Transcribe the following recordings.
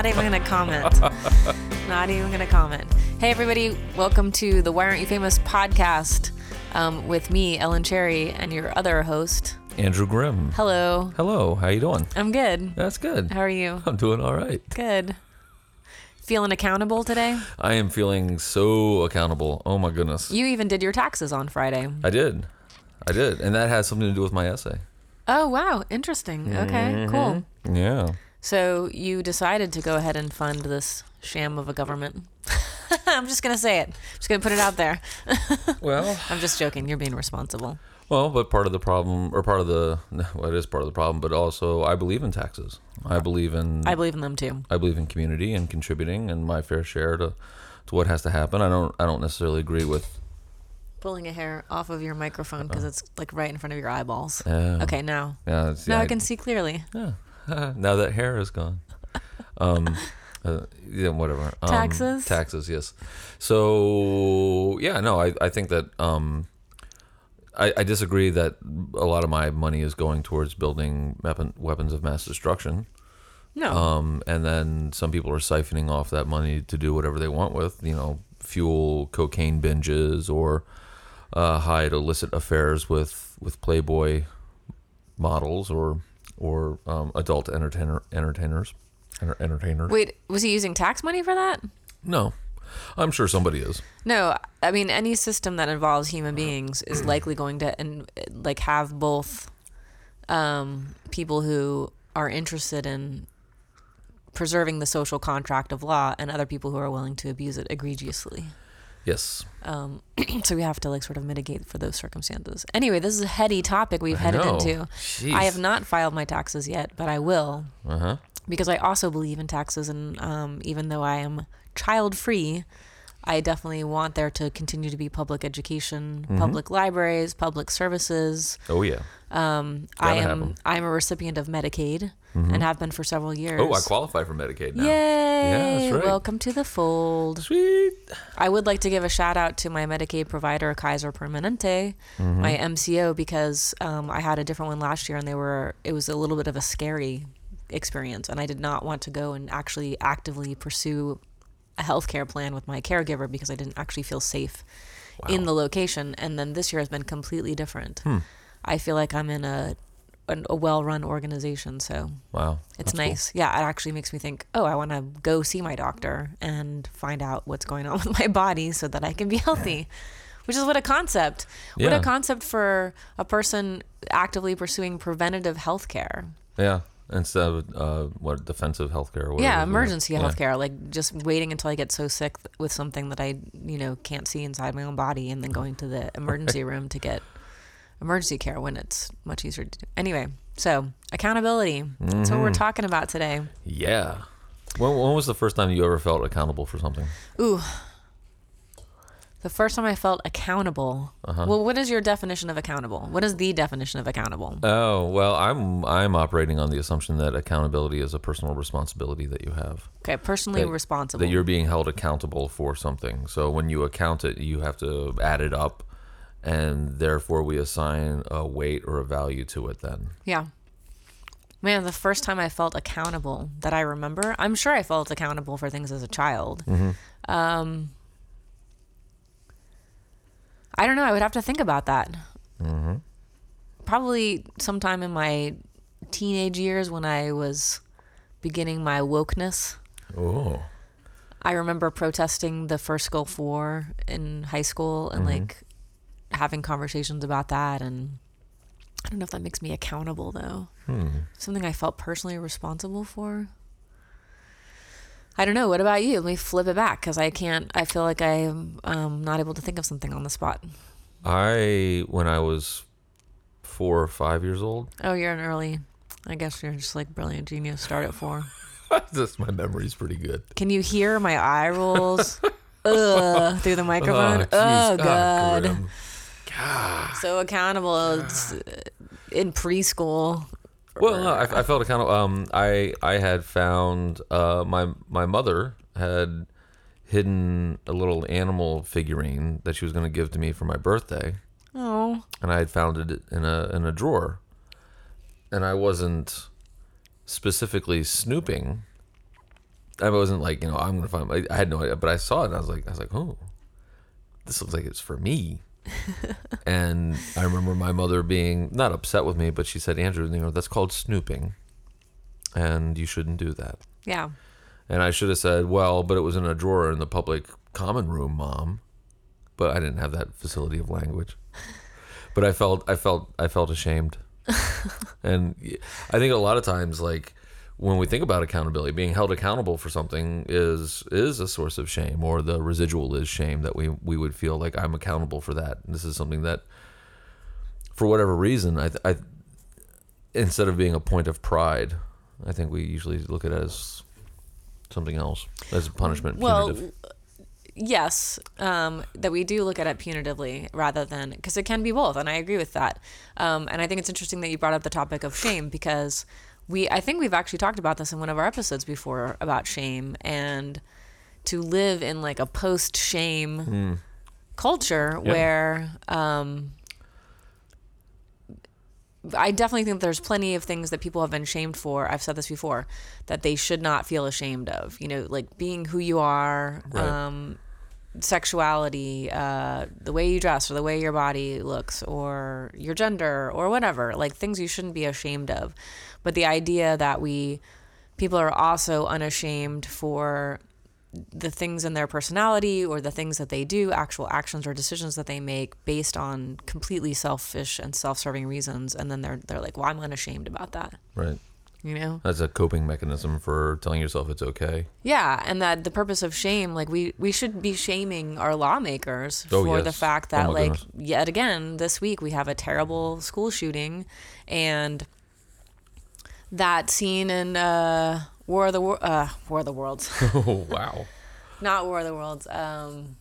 not even gonna comment. not even gonna comment. Hey everybody, welcome to the Why Aren't You Famous podcast um, with me, Ellen Cherry, and your other host. Andrew Grimm. Hello. Hello, how you doing? I'm good. That's good. How are you? I'm doing all right. Good. Feeling accountable today? I am feeling so accountable. Oh my goodness. You even did your taxes on Friday. I did. I did. And that has something to do with my essay. Oh wow, interesting. Okay, cool. Yeah. So you decided to go ahead and fund this sham of a government. I'm just gonna say it. I'm just gonna put it out there. Well, I'm just joking. You're being responsible. well, but part of the problem, or part of the, well, it is part of the problem, but also I believe in taxes. I believe in, I believe in them too. I believe in community and contributing and my fair share to, to what has to happen. I don't, I don't necessarily agree with. Pulling a hair off of your microphone because it's like right in front of your eyeballs. Uh, Okay, now. Yeah. Now yeah, I can see clearly. Yeah. now that hair is gone. Um, uh, yeah, whatever. Um, Taxes? Taxes, yes. So yeah, no, I, I think that um, I, I disagree that a lot of my money is going towards building weapon, weapons of mass destruction. No. Um, and then some people are siphoning off that money to do whatever they want with, you know, fuel cocaine binges or uh, hide illicit affairs with with Playboy models or or um, adult entertainer entertainers enter, entertainers. Wait, was he using tax money for that? No, I'm sure somebody is. No, I mean any system that involves human beings is likely going to and like have both um, people who are interested in preserving the social contract of law and other people who are willing to abuse it egregiously. Yes. Um, so we have to like sort of mitigate for those circumstances. Anyway, this is a heady topic we've I headed know. into. Jeez. I have not filed my taxes yet, but I will Uh huh. because I also believe in taxes, and um, even though I am child free, I definitely want there to continue to be public education, Mm-hmm. public libraries, public services. Oh yeah. Um, I am 'em. I'm a recipient of Medicaid and have been for several years. Oh, I qualify for Medicaid now. Yay! that's right. Welcome to the fold. Sweet. I would like to give a shout out to my Medicaid provider, Kaiser Permanente, Mm-hmm. my MCO, because um, I had a different one last year, and they were it was a little bit of a scary experience, and I did not want to go and actually actively pursue a healthcare plan with my caregiver because I didn't actually feel safe in the location. And then this year has been completely different. Hmm. I feel like I'm in a an, a well-run organization, so Wow. it's That's cool. nice. Yeah, it actually makes me think, oh, I want to go see my doctor and find out what's going on with my body so that I can be healthy. Which is what a concept. What a concept for a person actively pursuing preventative health care. Yeah. Instead of uh, what defensive healthcare or whatever. Yeah, emergency Yeah. health care. Like just waiting until I get so sick with something that I, you know, can't see inside my own body and then going to the emergency room to get emergency care when it's much easier to do. Anyway, so accountability. That's what we're Mm-hmm. talking about today. Yeah. When, when was the first time you ever felt accountable for something? Ooh. The first time I felt accountable. Uh-huh. Well, what is your definition of accountable? What is the definition of accountable? Oh well, I'm I'm operating on the assumption that accountability is a personal responsibility that you have. Okay, personally that- responsible. That you're being held accountable for something. So when you account it, you have to add it up, and therefore we assign a weight or a value to it. Then. yeah. Man, the first time I felt accountable that I remember, I'm sure I felt accountable for things as a child. Mm-hmm. Um, I don't know. I would have to think about that. Mm-hmm. Probably sometime in my teenage years when I was beginning my wokeness. Oh. I remember protesting the first Gulf War in high school and like having conversations about that. And I don't know if that makes me accountable though. Hmm. Something I felt personally responsible for. I don't know. What about you? Let me flip it back because I can't. I feel like I'm um, not able to think of something on the spot. I when I was four or five years old. Oh, you're an early. I guess you're just like brilliant genius. Start at four. Just my memory's pretty good. Can you hear my eye rolls? Ugh, through the microphone. Oh, Ah, God. Grimm. so accountable uh, in preschool. Well, no, I, I felt accountable. Um, I I had found uh, my my mother had hidden a little animal figurine that she was going to give to me for my birthday, Oh, and I had found it in a in a drawer, and I wasn't specifically snooping. I wasn't like you know I'm gonna find. I, I had no idea, but I saw it and I was like I was like oh, this looks like it's for me. and I remember my mother being not upset with me, but she said, Andrew, you know that's called snooping, and you shouldn't do that. Yeah. And I should have said, well, but it was in a drawer in the public common room, mom. But I didn't have that facility of language. But I felt, I felt, I felt ashamed. and I think a lot of times, like when we think about accountability, being held accountable for something is is a source of shame, or the residual is shame that we we would feel like I'm accountable for that. This is something that, for whatever reason, I, I instead of being a point of pride, I think we usually look at it as something else as a punishment. Well, punitive. yes, um, that we do look at it punitively rather than because it can be both, and I agree with that. Um, and I think it's interesting that you brought up the topic of shame because we, I think we've actually talked about this in one of our episodes before about shame and to live in like a post shame culture Hmm. Yeah. where. Um, I definitely think there's plenty of things that people have been shamed for. I've said this before that they should not feel ashamed of. You know, like being who you are, Right. um, sexuality, uh, the way you dress, or the way your body looks, or your gender, or whatever. Like things you shouldn't be ashamed of. But the idea that we people are also unashamed for the things in their personality or the things that they do, actual actions or decisions that they make based on completely selfish and self-serving reasons, and then they're they're like, "Well, I'm unashamed about that," right. you know? That's a coping mechanism for telling yourself it's okay. Yeah, and that the purpose of shame, like we we should be shaming our lawmakers Oh, for the fact Oh, that, my like, goodness. yet again this week we have a terrible school shooting, and that scene in uh, War of the Wor- uh, War of the Worlds. oh wow. not War of the Worlds, um,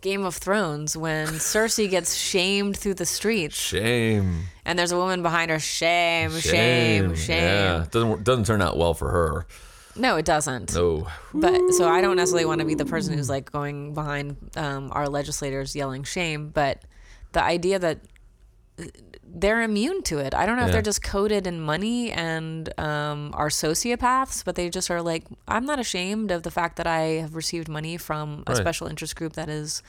Game of Thrones, when Cersei gets shamed through the streets, Shame. and there's a woman behind her, shame, shame, shame. Yeah. Doesn't doesn't turn out well for her. No, it doesn't. No. But so I don't necessarily want to be the person who's like going behind um, our legislators yelling shame, but the idea that they're immune to it. I don't know if they're just coded in money and um, are sociopaths, but they just are like, I'm not ashamed of the fact that I have received money from a Right. special interest group that is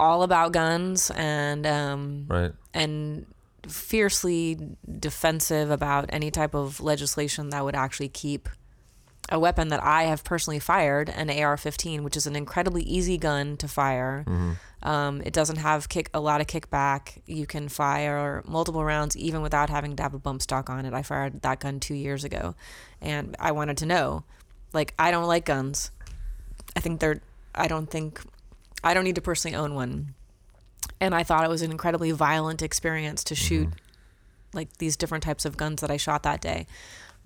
all about guns and um, Right. and fiercely defensive about any type of legislation that would actually keep a weapon that I have personally fired, an AR-15, which is an incredibly easy gun to fire. Um, it doesn't have kick a lot of kickback. You can fire multiple rounds even without having to have a bump stock on it. I fired that gun two years ago, and I wanted to know, like, I don't like guns. I think they're. I don't think. I don't need to personally own one, and I thought it was an incredibly violent experience to shoot, like these different types of guns that I shot that day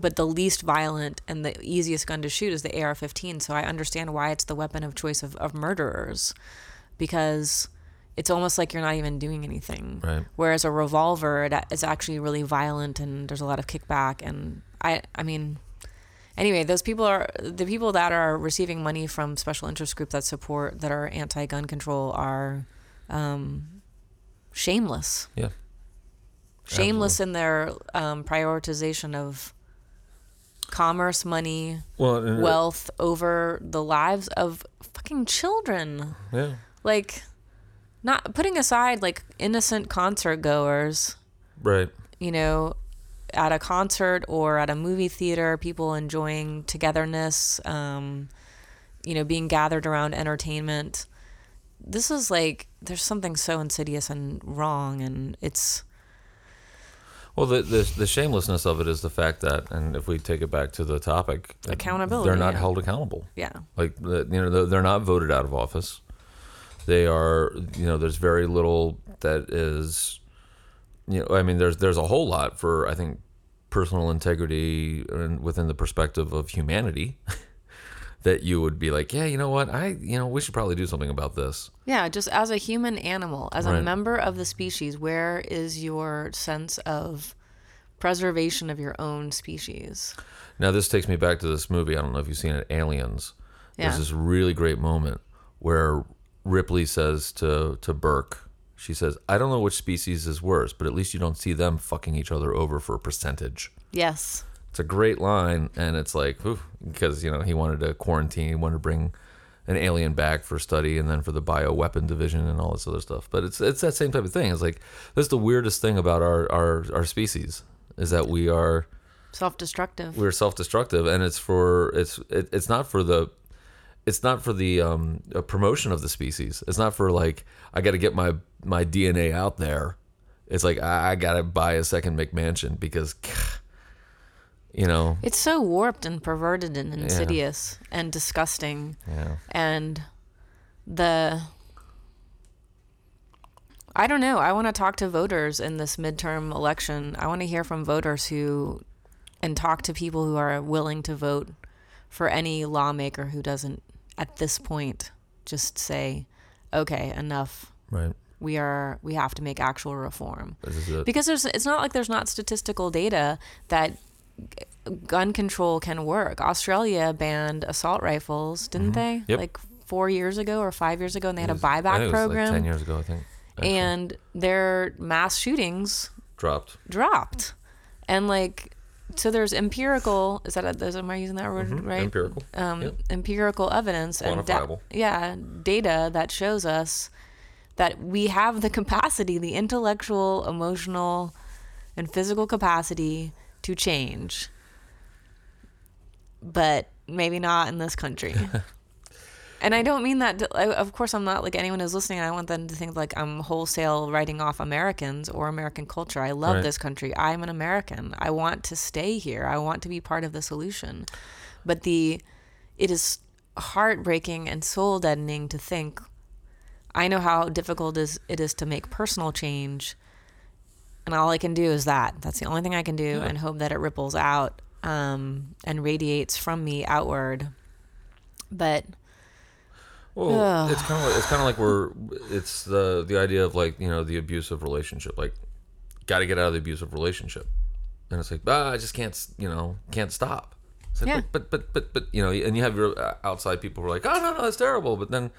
but the least violent and the easiest gun to shoot is the AR-15. So I understand why it's the weapon of choice of, of murderers, because it's almost like you're not even doing anything. Right. Whereas a revolver, it, it's actually really violent and there's a lot of kickback. And I, I mean, anyway, those people are the people that are receiving money from special interest groups that support that are anti-gun control are um, shameless Yeah. shameless in their um, prioritization of commerce, money, Well. wealth over the lives of fucking children. Yeah. Like, not putting aside like innocent concert goers, Right. you know, at a concert or at a movie theater, people enjoying togetherness, um, you know, being gathered around entertainment. This is like, there's something so insidious and wrong, and it's. Well, the, the the shamelessness of it is the fact that, and if we take it back to the topic, that Accountability, they're not yeah. held accountable. Yeah. Like you know, they're, they're not voted out of office. They are, you know, there's very little that is, you know, I mean, there's there's a whole lot for I think personal integrity and within the perspective of humanity that you would be like, yeah, you know what, I, you know, we should probably do something about this. Yeah, just as a human animal, as a member of the species, where is your sense of preservation of your own species? Now, this takes me back to this movie. I don't know if you've seen it, Aliens. Yeah. There's this really great moment where Ripley says to to Burke, she says, "I don't know which species is worse, but at least you don't see them fucking each other over for a percentage." Yes. It's a great line, and it's like because you know he wanted to quarantine, he wanted to bring an alien back for study, and then for the bioweapon division and all this other stuff. But it's it's that same type of thing. It's like that's the weirdest thing about our our, our species is that we are Self-destructive. we're self-destructive, and it's for it's it, it's not for the it's not for the um, uh, promotion of the species. It's not for like I got to get my my DNA out there. It's like I, I got to buy a second McMansion because you know It's so warped and perverted and insidious and disgusting. yeah And the I don't know. I want to talk to voters in this midterm election. I want to hear from voters who and talk to people who are willing to vote for any lawmaker who doesn't at this point just say, "Okay, enough. right. We are we have to make actual reform." This is it. because there's it's not like there's not statistical data that gun control can work. Australia banned assault rifles, didn't they? Mm-hmm. Yep. Like 4 years ago or 5 years ago and they had a It I think buyback it was program like ten years ago, I think. actually. and their mass shootings dropped. dropped. And like so there's empirical is that a, is, am I using that word right? Empirical. um, Yep. empirical evidence and da- yeah, data that shows us that we have the capacity, the intellectual, emotional, and physical capacity to change. But maybe not in this country. and I don't mean that, I- of course, I'm not like anyone who's listening. I want them to think like I'm wholesale writing off Americans or American culture. I love Right. this country. I'm an American. I want to stay here. I want to be part of the solution. But the, it is heartbreaking and soul deadening to think I know how difficult is it is to make personal change, and all I can do is that. That's the only thing I can do, and hope that it ripples out um, and radiates from me outward. But Well, Ugh. it's kind of like, it's kind of like we're it's the the idea of like you know the abusive relationship. Like, got to get out of the abusive relationship, and it's like ah, I just can't you know can't stop. Like, Yeah. But, but but but you know, and you have your uh, outside people who are like, oh no no that's terrible, but then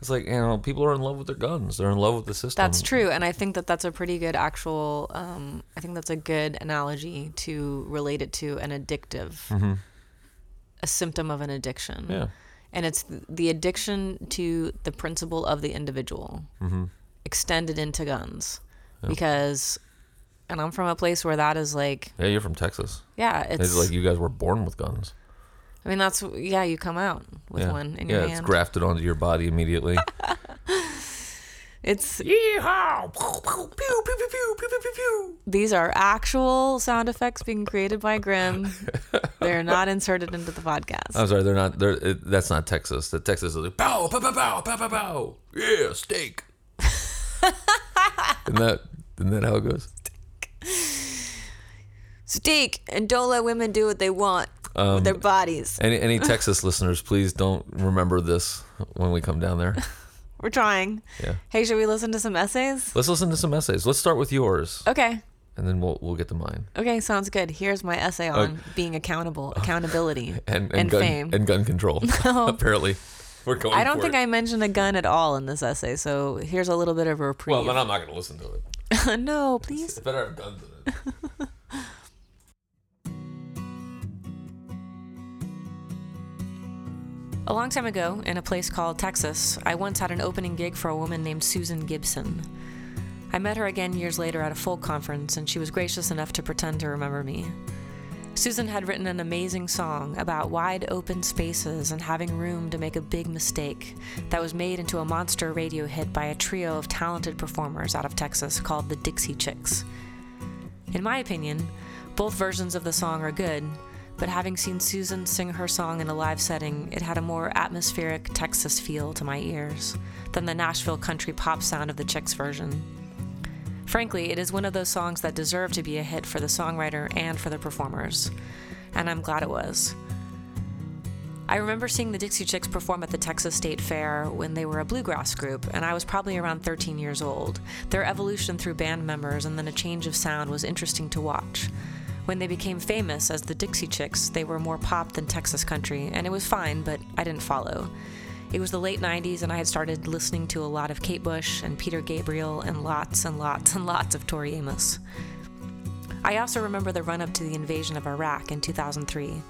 it's like you know people are in love with their guns. They're in love with the system. that's true, and I think that that's a pretty good actual. Um, I think that's a good analogy to relate it to an addictive, a symptom of an addiction. Mm-hmm. Yeah. and it's the addiction to the principle of the individual Mm-hmm. extended into guns because and i'm from a place where that is like Yeah, you're from Texas. yeah it's, It's like you guys were born with guns. I mean that's yeah you come out with yeah. one in yeah, your hand. Yeah, it's grafted onto your body immediately. it's Yeehaw! Pew, pew, pew, pew, pew, pew, pew, pew. these are actual sound effects being created by Grimm they're not inserted into the podcast I'm sorry, they're not. They're it, that's not Texas. The Texas is like pow, pow, pow, pow, pow, pow, pow. Yeah, steak. isn't that isn't that how it goes? steak and don't let women do what they want Um, with their bodies Any any Texas listeners, please don't remember this when we come down there. we're trying Yeah, hey should we listen to some essays let's listen to some essays. Let's start with yours, okay and then we'll we'll get to mine. Okay, sounds good. Here's my essay on being accountable, accountability, And and, and gun fame. and gun control. Apparently, we're going. I don't think it. I mentioned a gun at all in this essay, so here's a little bit of a reprieve. Well, then I'm not going to listen to it. no, please. It better have guns in it. A long time ago, in a place called Texas, I once had an opening gig for a woman named Susan Gibson. I met her again years later at a folk conference, and she was gracious enough to pretend to remember me. Susan had written an amazing song about wide open spaces and having room to make a big mistake that was made into a monster radio hit by a trio of talented performers out of Texas called the Dixie Chicks. In my opinion, both versions of the song are good, but having seen Susan sing her song in a live setting, it had a more atmospheric Texas feel to my ears than the Nashville country pop sound of the Chicks version. Frankly, it is one of those songs that deserve to be a hit for the songwriter and for the performers, and I'm glad it was. I remember seeing the Dixie Chicks perform at the Texas State Fair when they were a bluegrass group, and I was probably around 13 years old. Their evolution through band members and then a change of sound was interesting to watch. When they became famous as the Dixie Chicks, they were more pop than Texas country, and it was fine, but I didn't follow. It was the late 90s, and I had started listening to a lot of Kate Bush and Peter Gabriel and lots and lots and lots of Tori Amos. I also remember the run up to the invasion of Iraq in 2003.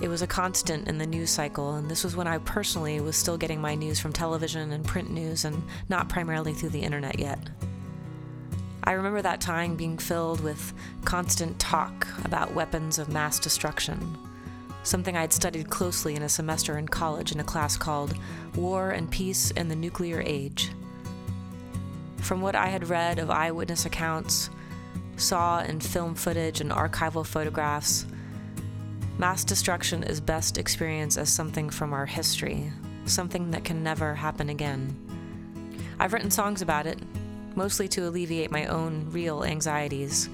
It was a constant in the news cycle, and this was when I personally was still getting my news from television and print news and not primarily through the internet yet. I remember that time being filled with constant talk about weapons of mass destruction, something I had studied closely in a semester in college in a class called War and Peace in the Nuclear Age. From what I had read of eyewitness accounts, saw in film footage and archival photographs, mass destruction is best experienced as something from our history, something that can never happen again. I've written songs about it, mostly to alleviate my own real anxieties.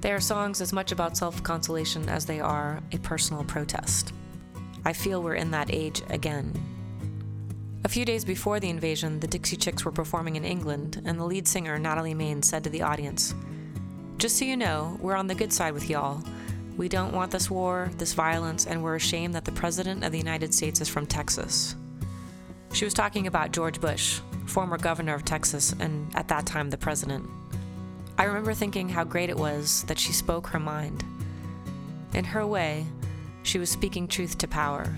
They are songs as much about self consolation as they are a personal protest. I feel we're in that age again. A few days before the invasion, the Dixie Chicks were performing in England, and the lead singer, Natalie Maines, said to the audience, Just so you know, we're on the good side with y'all. We don't want this war, this violence, and we're ashamed that the President of the United States is from Texas. She was talking about George Bush, former governor of Texas, and at that time the president. I remember thinking how great it was that she spoke her mind. In her way, she was speaking truth to power.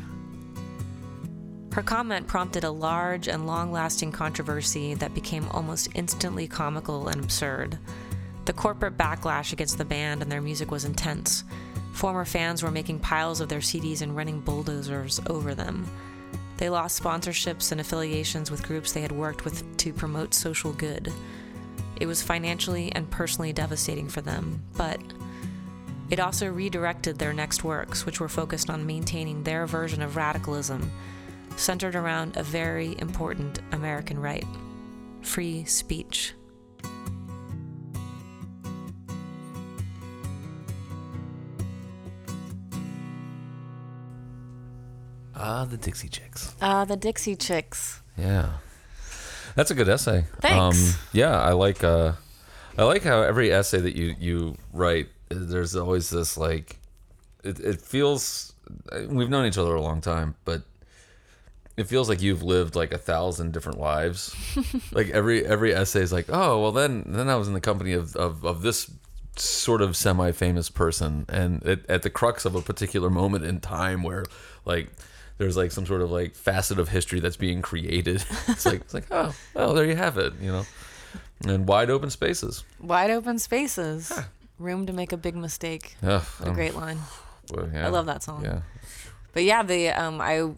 Her comment prompted a large and long lasting controversy that became almost instantly comical and absurd. The corporate backlash against the band and their music was intense. Former fans were making piles of their CDs and running bulldozers over them. They lost sponsorships and affiliations with groups they had worked with to promote social good. It was financially and personally devastating for them, but it also redirected their next works, which were focused on maintaining their version of radicalism, centered around a very important American right free speech. Ah, the Dixie Chicks. Ah, the Dixie Chicks. Yeah, that's a good essay. Thanks. Um, yeah, I like. Uh, I like how every essay that you you write, there's always this like, it it feels. We've known each other a long time, but it feels like you've lived like a thousand different lives. like every every essay is like, oh well, then then I was in the company of of, of this sort of semi-famous person, and it, at the crux of a particular moment in time where like there's like some sort of like facet of history that's being created. it's like it's like oh well there you have it, you know, and wide open spaces. Wide open spaces. Room to make a big mistake. Ugh, What a um, great line. well, yeah. I love that song. Yeah. But yeah, the um, I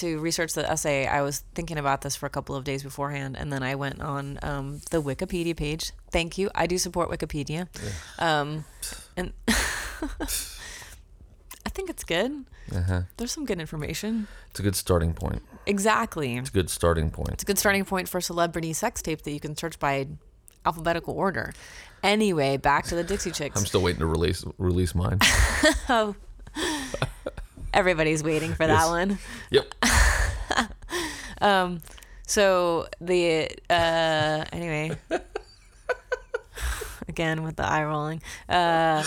to research the essay, I was thinking about this for a couple of days beforehand, and then I went on um, the Wikipedia page. Thank you, I do support Wikipedia, um, and think it's good. Uh-huh. There's some good information. It's a good starting point. Exactly, It's a good starting point. it's a good starting point for celebrity sex tape that you can search by alphabetical order. Anyway, back to the Dixie Chicks. I'm still waiting to release release mine. oh, everybody's waiting for that Yes. one. yep. Um, so the uh, anyway, again with the eye rolling, uh,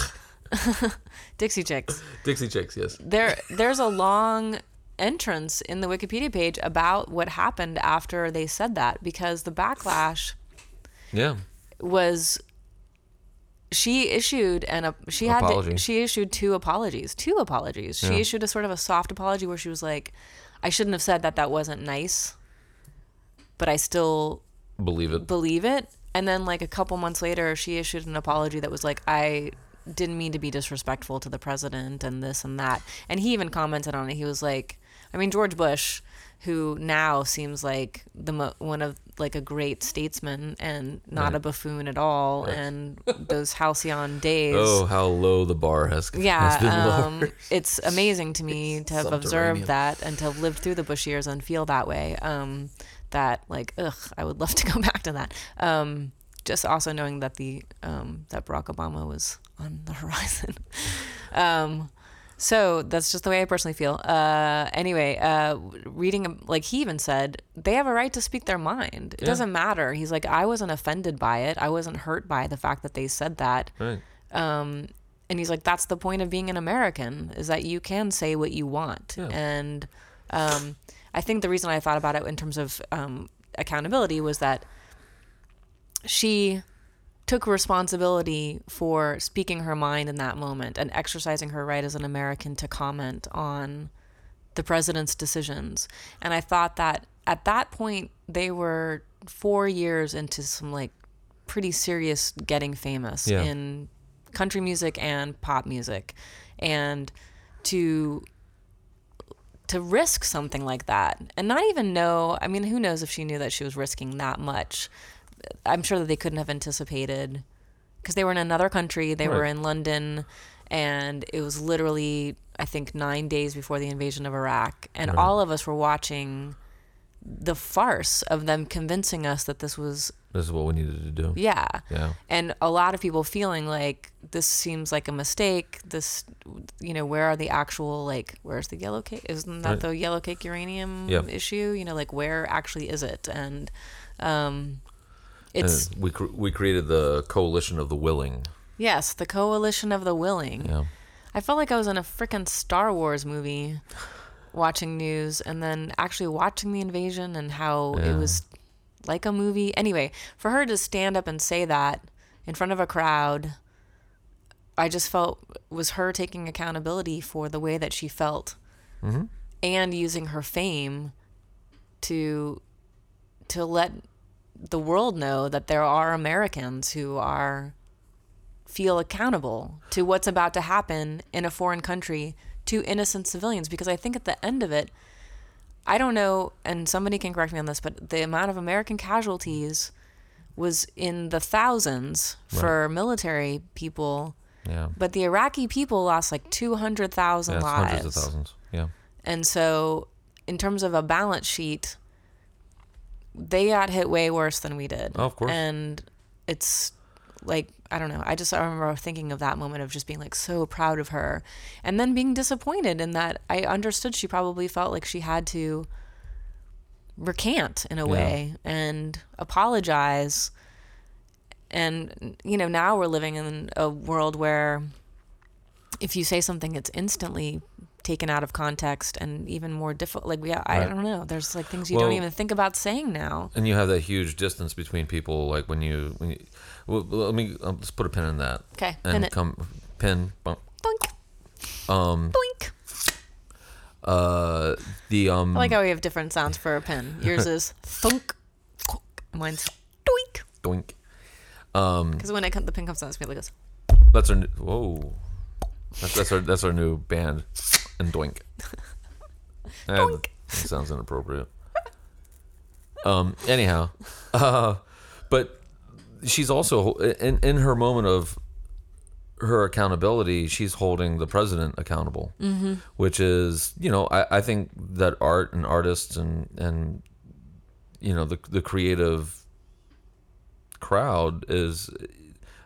Dixie Chicks. Dixie Chicks. Yes. There, there's a long entrance in the Wikipedia page about what happened after they said that because the backlash Yeah. was she issued an she had Apology. to, she issued two apologies two apologies she Yeah. issued a sort of a soft apology where she was like i shouldn't have said that that wasn't nice but i still Believe it. believe it and then like a couple months later she issued an apology that was like i didn't mean to be disrespectful to the president and this and that and he even commented on it he was like i mean george bush who now seems like the mo- one of like a great statesman and not Right. a buffoon at all and those halcyon days Oh, how low the bar has, has been yeah, um, it's amazing to me to have observed that and to have lived through the Bush years and feel that way. Um, that like, ugh, I would love to go back to that. Um, just also knowing that the um, that Barack Obama was on the horizon. um, so that's just the way I personally feel. Uh, anyway, uh, reading like he even said they have a right to speak their mind. It Yeah. doesn't matter. He's like, I wasn't offended by it. I wasn't hurt by the fact that they said that Right. um, and he's like that's the point of being an american is that you can say what you want Yeah. and um, i think the reason i thought about it in terms of um, accountability was that she took responsibility for speaking her mind in that moment and exercising her right as an American to comment on the president's decisions. And I thought that at that point they were 4 years into some like pretty serious getting famous Yeah. in country music and pop music. And to to risk something like that and not even know i mean who knows if she knew that she was risking that much i'm sure that they couldn't have anticipated because they were in another country they were in london and it was literally i think nine days before the invasion of iraq and Right. all of us were watching the farce of them convincing us that this was This is what we needed to do. yeah Yeah. and a lot of people feeling like this seems like a mistake this you know where are the actual like where's the yellow cake isn't that Right. the yellow cake uranium Yeah. issue you know like where actually is it and um it's And we cr- we created the coalition of the willing. yes the coalition of the willing Yeah. i felt like i was in a freaking star wars movie watching news and then actually watching the invasion and how Yeah. it was like a movie. Anyway, for her to stand up and say that in front of a crowd, I just felt was her taking accountability for the way that she felt Mm-hmm. and using her fame to to let the world know that there are Americans who are feel accountable to what's about to happen in a foreign country to innocent civilians because I think at the end of it I don't know and somebody can correct me on this but the amount of American casualties was in the thousands for military people Yeah. but the Iraqi people lost like 200,000 Yeah, lives hundreds of thousands. Yeah. and so, in terms of a balance sheet, they got hit way worse than we did. Oh, of course. And it's like, I don't know. I just I remember thinking of that moment of just being like so proud of her and then being disappointed in that I understood she probably felt like she had to recant in a Yeah. way and apologize. And, you know, now we're living in a world where if you say something, it's instantly taken out of context and even more difficult. Like, yeah, I Right. don't know. There's like things you don't even think about saying now. And you have that huge distance between people. Like when you, when you well, let me um, let's put a pin in that. 'Kay, And pin it. come pin. Bump. Boink, Um. boink. Uh. The um. I like how we have different sounds for a pin. Yours is thunk. Mine's doink. doink. Um. Because when it comes, the pin comes out, it's like goes. That's our new, whoa. That's, that's our that's our new band, and doink. Doink. sounds inappropriate. Um. Anyhow, uh, but she's also in in her moment of her accountability. She's holding the president accountable, mm-hmm. which is you know I, I think that art and artists and and you know the the creative crowd is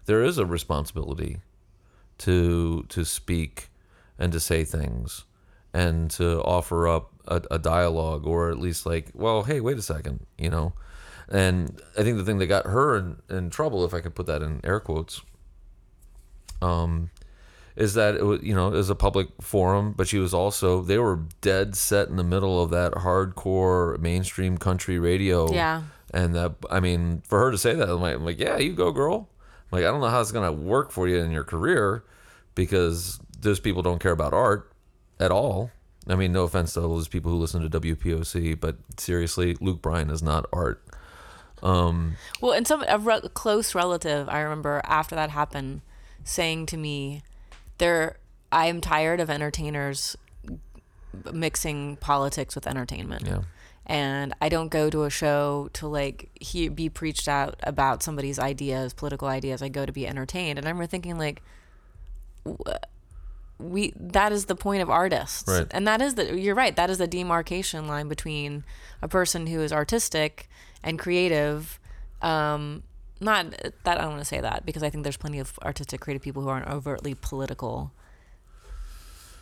there is a responsibility to to speak and to say things and to offer up a, a dialogue or at least like well hey wait a second you know and i think the thing that got her in, in trouble if i could put that in air quotes um is that it was you know it was a public forum but she was also they were dead set in the middle of that hardcore mainstream country radio Yeah. and that I mean, for her to say that, I'm like, I'm like, yeah, you go, girl. Like, I don't know how it's gonna work for you in your career because those people don't care about art at all. I mean, no offense to all those people who listen to WPOC, but seriously, Luke Bryan is not art. Um, Well, and some a re- close relative, I remember after that happened, saying to me, "There, I am tired of entertainers mixing politics with entertainment." yeah, and I don't go to a show to like he be preached out about somebody's ideas, political ideas. I go to be entertained, and I remember thinking like, we that is the point of artists, Right. and that is the you're right. That is the demarcation line between a person who is artistic and creative. Um, not that I don't want to say that because I think there's plenty of artistic, creative people who aren't overtly political.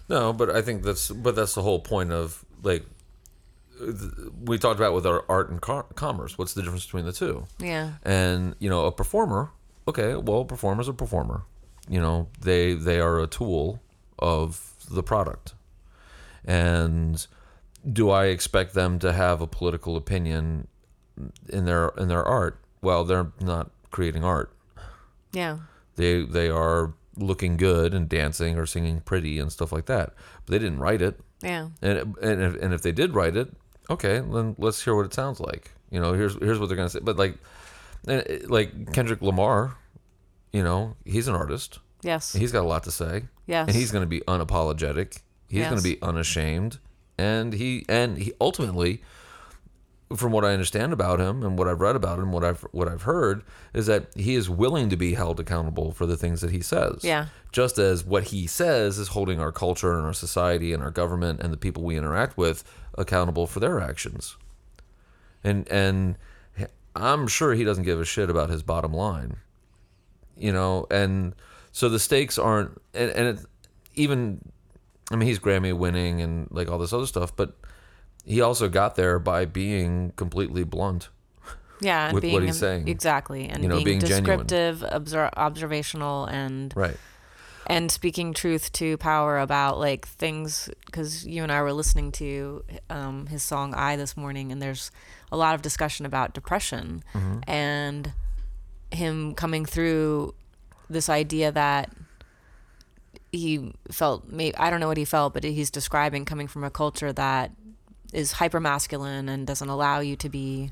no, but I think that's but that's the whole point of like th- we talked about with our art and co- commerce. What's the difference between the two? Yeah, and you know a performer okay well a performer's a performer you know they they are a tool of the product and do i expect them to have a political opinion in their in their art well they're not creating art Yeah. They they are looking good and dancing or singing pretty and stuff like that. But they didn't write it. Yeah. And and if, and if they did write it, okay, then let's hear what it sounds like. You know, here's here's what they're gonna say. But like, eh, like Kendrick Lamar, you know, he's an artist. Yes. He's got a lot to say. Yes. And he's gonna be unapologetic. He's gonna be unashamed. And he and he ultimately, from what I understand about him and what I've read about him, what I've what I've heard is that he is willing to be held accountable for the things that he says. Yeah. Just as what he says is holding our culture and our society and our government and the people we interact with accountable for their actions. And and I'm sure he doesn't give a shit about his bottom line. You know, and so the stakes aren't and, and it, even I mean he's Grammy winning and like all this other stuff, but he also got there by being completely blunt. Yeah. And with being what he's saying. Exactly. And You know, being, being descriptive, obser- observational, and Right. and speaking truth to power about like things because you and I were listening to um, his song "I" this morning, and there's a lot of discussion about depression and him coming through this idea that he felt maybe I don't know what he felt, but he's describing coming from a culture that is hyper masculine and doesn't allow you to be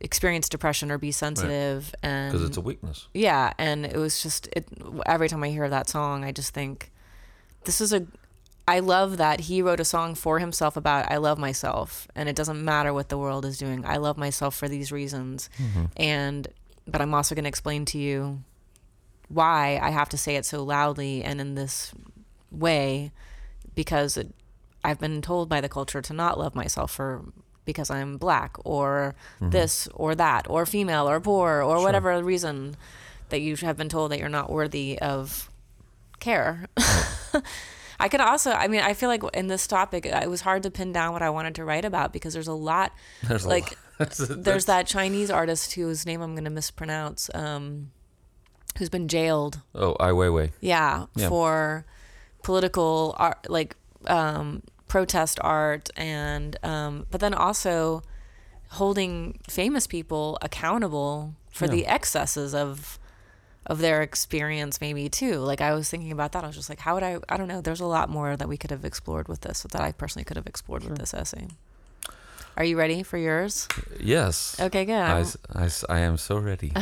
experience depression or be sensitive and Because it's a weakness. yeah and it was just it every time i hear that song i just think this is a i love that he wrote a song for himself about i love myself and it doesn't matter what the world is doing i love myself for these reasons mm-hmm. and but i'm also going to explain to you why i have to say it so loudly and in this way because it, i've been told by the culture to not love myself for because i'm black or this or that or female or poor or whatever reason that you have been told that you're not worthy of care I could also, I mean, I feel like in this topic, it was hard to pin down what I wanted to write about because there's a lot. There's a like, lot. there's that Chinese artist whose name I'm going to mispronounce, um, who's been jailed, Oh, Ai Weiwei. yeah, Yeah. for political art, like um, protest art, and um, but then also holding famous people accountable for Yeah. the excesses of of their experience maybe too like i was thinking about that i was just like how would i i don't know there's a lot more that we could have explored with this that i personally could have explored with this essay are you ready for yours Yes. okay good I, I I am so ready.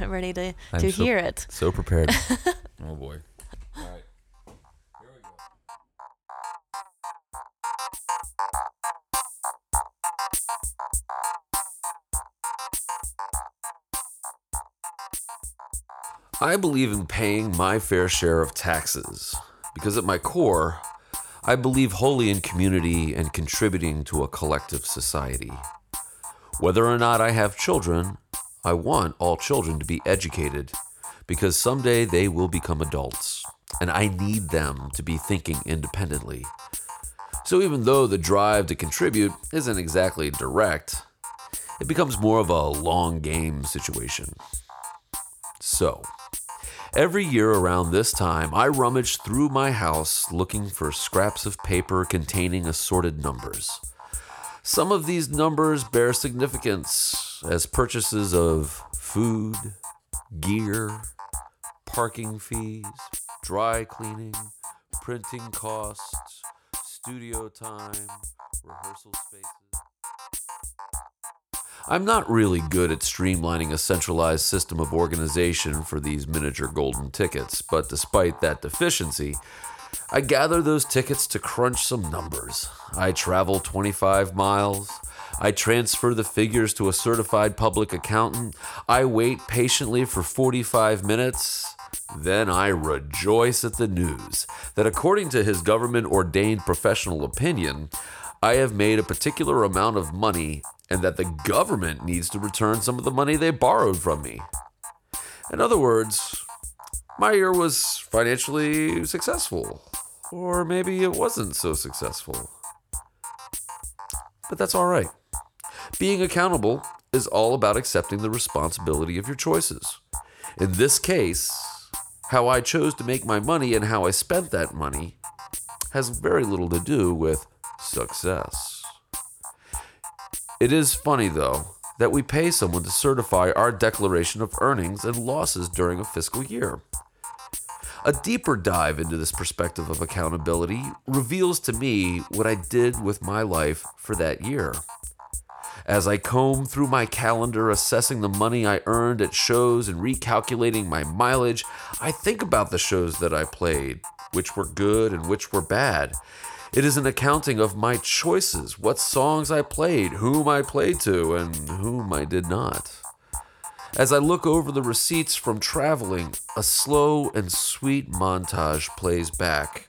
I'm ready to I'm to so- hear it So prepared. oh boy. All right. Here we go. I believe in paying my fair share of taxes because at my core, I believe wholly in community and contributing to a collective society. Whether or not I have children, I want all children to be educated because someday they will become adults, and I need them to be thinking independently. So even though the drive to contribute isn't exactly direct, it becomes more of a long game situation. So, every year around this time, I rummage through my house looking for scraps of paper containing assorted numbers. Some of these numbers bear significance as purchases of food, gear, parking fees, dry cleaning, printing costs, studio time, rehearsal spaces. I'm not really good at streamlining a centralized system of organization for these miniature golden tickets, but despite that deficiency, I gather those tickets to crunch some numbers. I travel 25 miles. I transfer the figures to a certified public accountant. I wait patiently for 45 minutes. Then I rejoice at the news that, according to his government ordained professional opinion, I have made a particular amount of money and that the government needs to return some of the money they borrowed from me. In other words, my year was financially successful. Or maybe it wasn't so successful. But that's all right. Being accountable is all about accepting the responsibility of your choices. In this case, how I chose to make my money and how I spent that money has very little to do with success. It is funny, though, that we pay someone to certify our declaration of earnings and losses during a fiscal year. A deeper dive into this perspective of accountability reveals to me what I did with my life for that year. As I comb through my calendar, assessing the money I earned at shows and recalculating my mileage, I think about the shows that I played, which were good and which were bad. It is an accounting of my choices, what songs I played, whom I played to, and whom I did not. As I look over the receipts from traveling, a slow and sweet montage plays back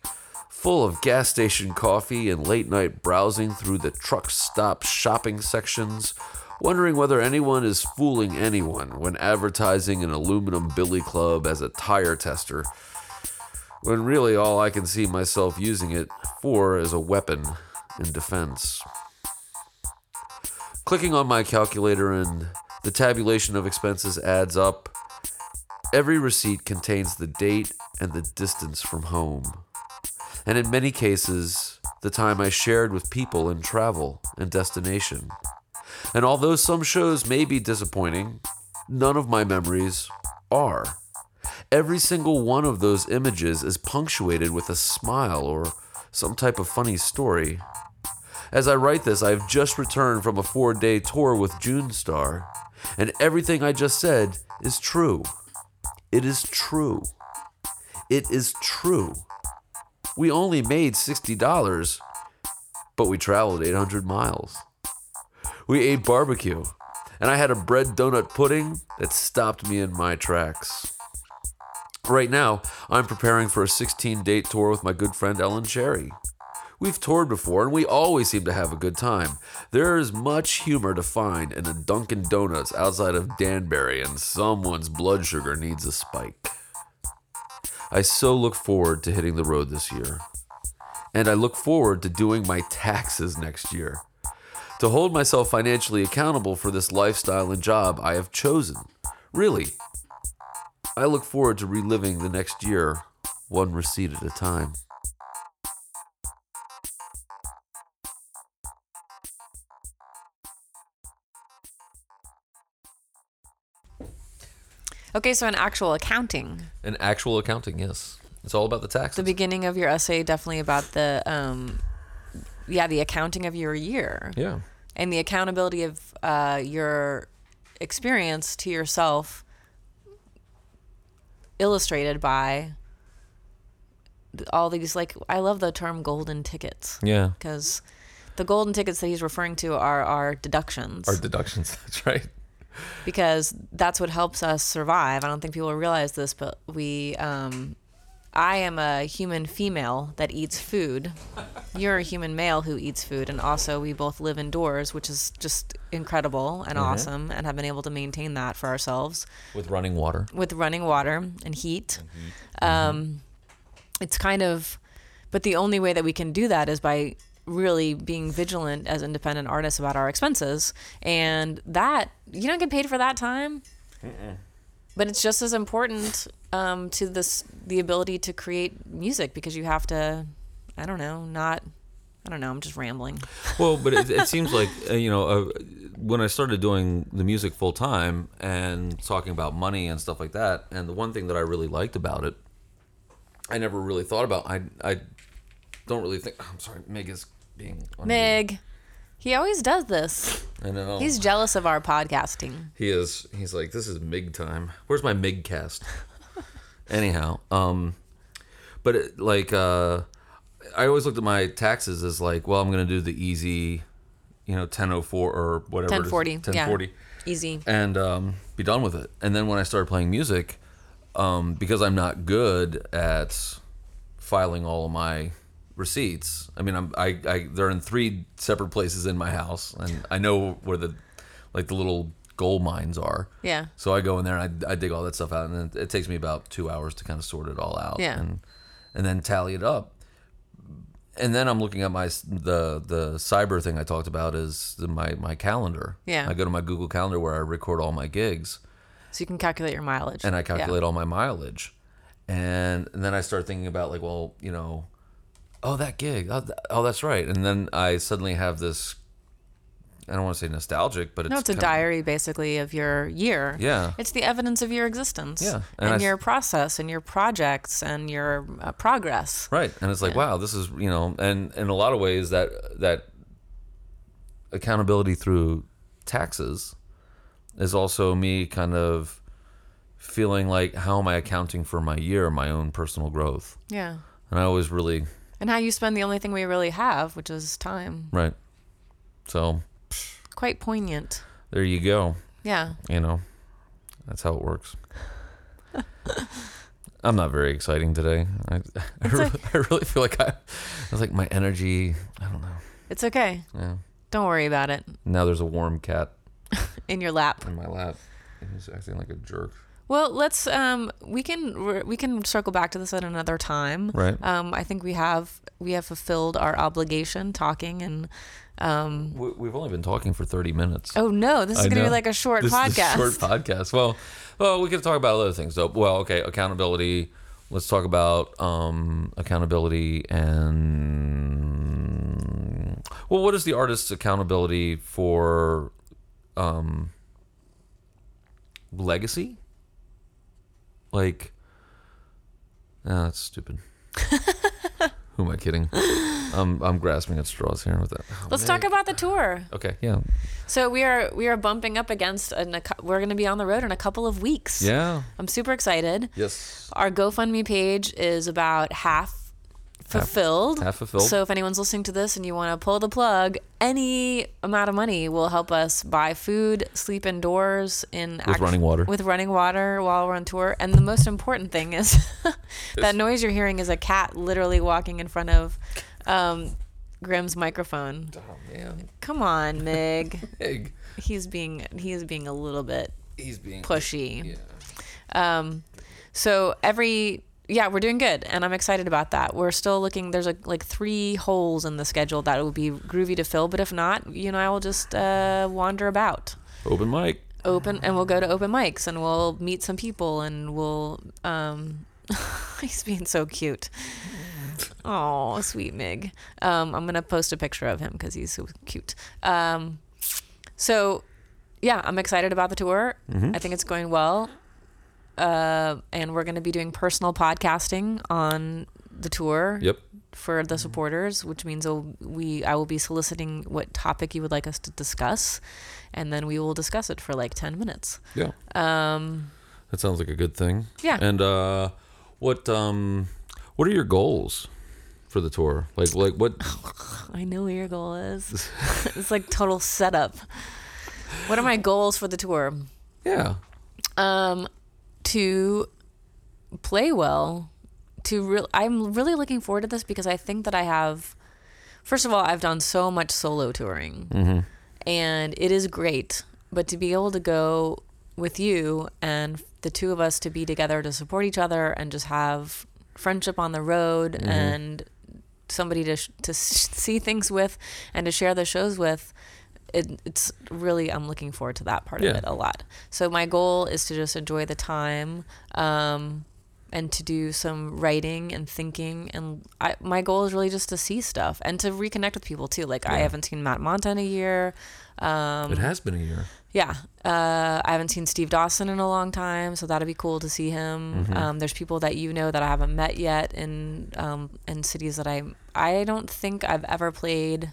full of gas station coffee and late night browsing through the truck stop shopping sections, wondering whether anyone is fooling anyone when advertising an aluminum billy club as a tire tester, when really all I can see myself using it for is a weapon in defense. Clicking on my calculator and the tabulation of expenses adds up. Every receipt contains the date and the distance from home and in many cases, the time I shared with people in travel and destination. And although some shows may be disappointing, none of my memories are. Every single one of those images is punctuated with a smile or some type of funny story. As I write this, I have just returned from a four day tour with June Star, and everything I just said is true. It is true. It is true. We only made $60, but we traveled 800 miles. We ate barbecue, and I had a bread donut pudding that stopped me in my tracks. Right now, I'm preparing for a 16 date tour with my good friend Ellen Cherry. We've toured before and we always seem to have a good time. There is much humor to find in a Dunkin' Donuts outside of Danbury, and someone's blood sugar needs a spike. I so look forward to hitting the road this year. And I look forward to doing my taxes next year. To hold myself financially accountable for this lifestyle and job I have chosen. Really, I look forward to reliving the next year, one receipt at a time. Okay, so in actual accounting, An actual accounting, yes. It's all about the taxes. the beginning of your essay definitely about the um, yeah, the accounting of your year yeah. and the accountability of uh, your experience to yourself, illustrated by all these like I love the term golden tickets Yeah. because the golden tickets that he's referring to are our deductions. Our deductions. That's right. because that's what helps us survive. I don't think people realize this, but we, um, I am a human female that eats food. You're a human male who eats food, and also we both live indoors, which is just incredible and awesome, and have been able to maintain that for ourselves With running water. with running water and heat. Um, it's kind of, but the only way that we can do that is by really being vigilant as independent artists about our expenses. And that, you don't get paid for that time. But it's just as important um, to this the ability to create music because you have to, I don't know, not, I don't know, I'm just rambling. Well, but it, it seems like uh, you know uh, when I started doing the music full time and talking about money and stuff like that, and the one thing that I really liked about it, I never really thought about. I I don't really think. I'm sorry, Meg is being unmuted. Meg, he always does this. I know He's jealous of our podcasting. He is. He's like, this is Mig time. Where's my Mig cast? Anyhow, um, but it, like, uh, I always looked at my taxes as like, well, I'm gonna do the easy, you know, 1004 or whatever. it is, 1040. Yeah. 1040, Easy. and um, be done with it. And then when I started playing music, um, because I'm not good at filing all of my receipts. I mean, I'm I, I they're in three separate places in my house, and I know where the like the little gold mines are. Yeah. So I go in there and I, I dig all that stuff out, and then it takes me about two hours to kind of sort it all out. Yeah. And and then tally it up. And then I'm looking at my the the cyber thing I talked about is the, my my calendar. Yeah. I go to my Google Calendar where I record all my gigs So you can calculate your mileage. and I Yeah. calculate all my mileage. And, and then I start thinking about like, well, you know, oh that gig, oh, oh that's right. And then I suddenly have this I don't want to say nostalgic, but it's no, it's a kinda- diary basically of your year. Yeah. It's the evidence of your existence. Yeah, and And, I your process and your projects and your uh, progress. Right, and it's like, wow, this is you know, and in a lot of ways that that accountability through taxes is also me kind of feeling like how am I accounting for my year, my own personal growth, Yeah. and I always really And how you spend the only thing we really have, which is time. right. So Quite poignant. there you go. Yeah. You know, that's how it works. I'm not very exciting today. I, I, really, I really feel like I, I was like my energy. I don't know. It's okay. Yeah. Don't worry about it. Now there's a warm cat In your lap. in my lap. and He's acting like a jerk. Well, let's um we can we can circle back to this at another time. Right. Um I think we have we have fulfilled our obligation talking and um We- We've only been talking for 30 minutes. oh no, this is going to be like a short This is a podcast. short podcast. Well, well, we could talk about other things though. Well, okay, accountability. Let's talk about um, accountability and well, what is the artist's accountability for um, legacy? Like, ah, that's stupid. Who am I kidding? I'm I'm grasping at straws here with that. Oh, Let's man. talk about the tour. Okay, yeah, So we are we are bumping up against an, a, we're going to be on the road in a couple of weeks. yeah, I'm super excited. yes. Our GoFundMe page is about half fulfilled. half fulfilled. So if anyone's listening to this and you want to pull the plug, any amount of money will help us buy food, sleep indoors in With running water. With running water while we're on tour. And the most important thing is that noise you're hearing is a cat literally walking in front of um, Grimm's microphone. Oh man, Come on, Mig. Egg. he's being he's being a little bit He's being pushy. Yeah. Um, so every yeah, we're doing good, and I'm excited about that. We're still looking. There's a, like three holes in the schedule that would be groovy to fill, but if not, you and I will just uh, wander about, Open mic. open, and we'll go to open mics, and we'll meet some people, and we'll. Um, he's being so cute. Oh, sweet Mig. Um, I'm gonna post a picture of him because he's so cute. Um, so, yeah, I'm excited about the tour. I think it's going well. Uh, and we're going to be doing personal podcasting on the tour Yep. for the supporters, which means we I will be soliciting what topic you would like us to discuss, and then we will discuss it for like ten minutes. Yeah. Um, That sounds like a good thing. Yeah. And uh, what um, what are your goals for the tour? Like like what? I know what your goal is. it's like total setup. What are my goals for the tour? Yeah. um to play well to real i'm really looking forward to this because i think that i have first of all i've done so much solo touring. Mm-hmm. And it is great but to be able to go with you and the two of us to be together to support each other and just have friendship on the road mm-hmm. and somebody to sh- to s- see things with and to share the shows with it, it's really i'm looking forward to that part Yeah. of it a lot so my goal is to just enjoy the time um, and to do some writing and thinking and I, my goal is really just to see stuff and to reconnect with people too like i haven't seen matt monta in a year um, it has been a year. yeah, uh, I haven't seen Steve Dawson in a long time, so that'd be cool to see him. Mm-hmm. Um, there's people that you know that I haven't met yet in um, in cities that I I don't think I've ever played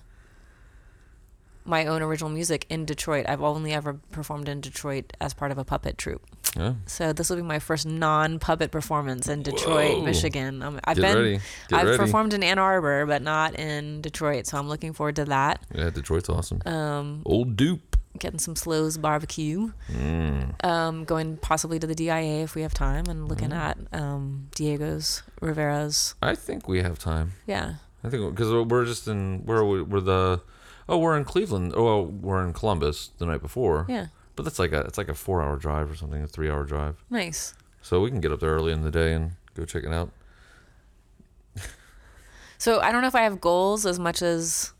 my own original music in Detroit. I've only ever performed in Detroit as part of a puppet troupe. Yeah. So this will be my first non-puppet performance in Detroit, Whoa. Michigan. Um, I've Get been I've ready. performed in Ann Arbor, but not in Detroit. So I'm looking forward to that. Yeah, Detroit's awesome. Um, Old dupe. getting some Slows barbecue. Mm. Um, going possibly to the DIA if we have time, and looking at um, Diego's Rivera's. I think we have time. Yeah, I think because we're just in where we, we're the oh we're in Cleveland. Oh well, we're in Columbus the night before. yeah, But that's like a it's like a four hour drive or something, a three hour drive. nice. So we can get up there early in the day and go check it out. So I don't know if I have goals as much as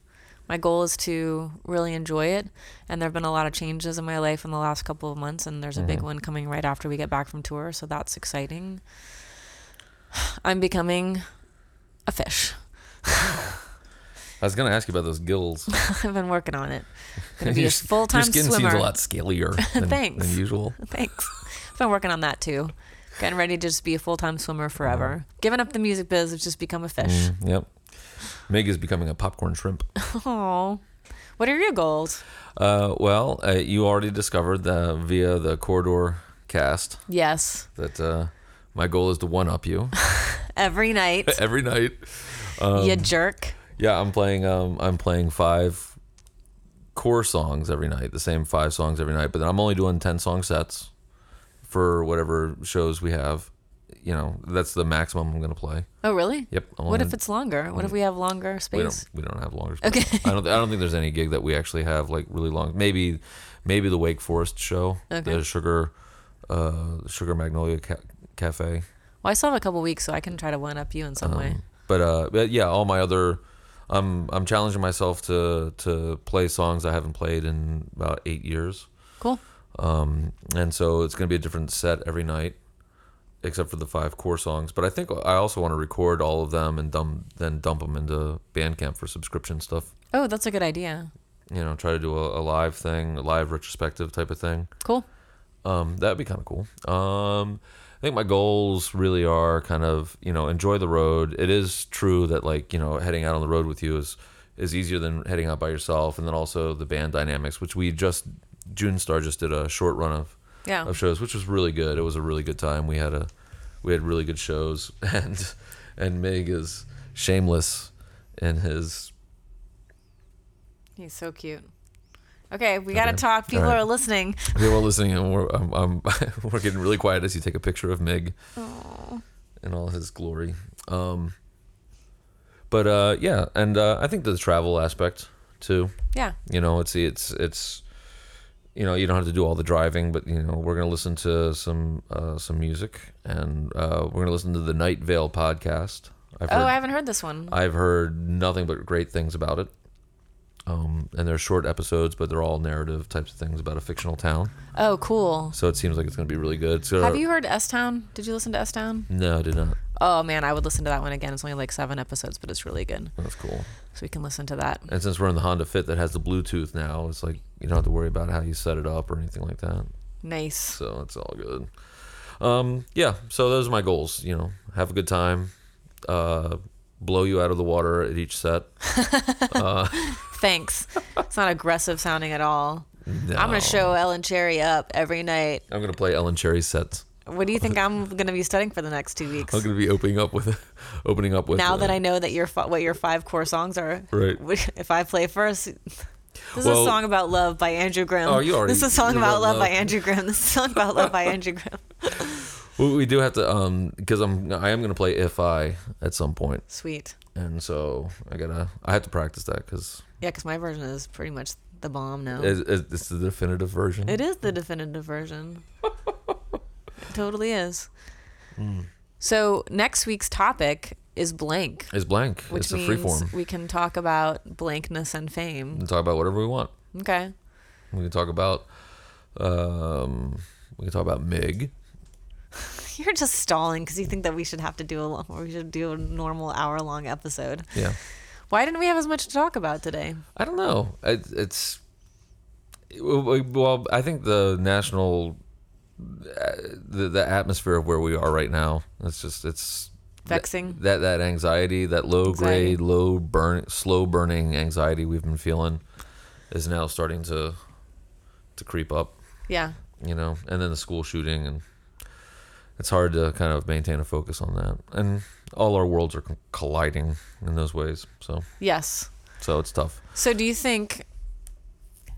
my goal is to really enjoy it. And there have been a lot of changes in my life in the last couple of months, and there's a big mm-hmm. one coming right after we get back from tour. So that's exciting. I'm becoming a fish. I was gonna ask you about those gills. I've been working on it. Gonna be a full time swimmer. Your skin swimmer. seems a lot scalier than, Thanks. than usual. Thanks. I've been working on that too. Getting ready to just be a full time swimmer forever. Giving up the music biz, I've just become a fish. Mm, yep. Meg is becoming a popcorn shrimp. Oh, what are your goals? Uh, well, uh, you already discovered the, via the corridor cast Yes, that uh, my goal is to one up you every night. every night. you jerk. Yeah, I'm playing. Um, I'm playing five core songs every night, the same five songs every night. But then I'm only doing ten song sets for whatever shows we have. You know, that's the maximum I'm gonna play. Oh, really? Yep. I'm What if it's longer? What if we have longer we space? don't we don't have longer. Okay. I don't I don't think there's any gig that we actually have like really long. Maybe maybe the Wake Forest show, Okay. the Sugar uh Sugar Magnolia ca- Cafe. Well, I still have a couple weeks, so I can try to one up you in some way. Um, But uh, but yeah, all my other, I'm I'm challenging myself to to play songs I haven't played in about eight years. Cool. Um, and so it's gonna be a different set every night, except for the five core songs. But I think I also want to record all of them and dump then dump them into Bandcamp for subscription stuff. Oh, that's a good idea. You know, try to do a, a live thing, a live retrospective type of thing. Cool. Um, that'd be kind of cool. Um, I think my goals really are kind of you know enjoy the road. It is true that like you know heading out on the road with you is is easier than heading out by yourself, and then also the band dynamics, which we just June Star just did a short run of Yeah. of shows, which was really good. It was a really good time. We had a we had really good shows, and and Mig is shameless in his He's so cute. Okay, we gotta Okay. talk. People right. are listening. People are listening, and we're I'm, I'm, we're getting really quiet as you take a picture of Mig in all his glory. Um, but uh, yeah, and uh, I think the travel aspect too. Yeah. You know, it's it's it's you know you don't have to do all the driving, but you know we're gonna listen to some uh, some music, and uh, we're gonna listen to the Night Vale podcast. I've Oh, heard, I haven't heard this one. I've heard nothing but great things about it. Um, and they're short episodes, but they're all narrative types of things about a fictional town. Oh, cool. So it seems like it's going to be really good. So, Have you heard S Town? Did you listen to S Town? No, I did not. Oh man, I would listen to that one again. It's only like seven episodes, but it's really good. That's cool. So we can listen to that. And since we're in the Honda Fit that has the Bluetooth now, it's like you don't have to worry about how you set it up or anything like that. Nice. So it's all good. Um, yeah. So those are my goals. You know, have a good time. Uh, blow you out of the water at each set. Thanks. it's not aggressive sounding at all. No. I'm gonna show Ellen Cherry up every night. I'm gonna play Ellen Cherry sets. What do you think I'm gonna be studying for the next two weeks? I'm gonna be opening up with, opening up with. now uh, that I know that your what your five core songs are, Right. If I play first, this is a song about love by Andrew Grimm. Oh, you already- This is a song about wrote love, by. Andrew Grimm. This is a song about love by Andrew Grimm. We, we do have to um because I'm I am gonna play If I at some point, Sweet. and so I gotta I have to practice that because Yeah, because my version is pretty much the bomb now. it's, it's the definitive version. It is the definitive version. it totally is. Hmm. So next week's topic is blank, It's blank. which it's a means free form. we can talk about blankness and We fame. can talk about whatever we want. Okay. We can talk about um we can talk about Mig. You're just stalling because you think that we should have to do a long, or we should do a normal hour long episode. Yeah. Why didn't we have as much to talk about today? I don't know. It, it's well, I think the national uh, the the atmosphere of where we are right now. It's just it's Vexing. that that anxiety, that low Anxiety. grade, low burn, slow burning anxiety we've been feeling is now starting to to creep up. Yeah. you know, and then the school shooting, and it's hard to kind of maintain a focus on that. And all our worlds are colliding in those ways, so Yes. so it's tough. So do you think?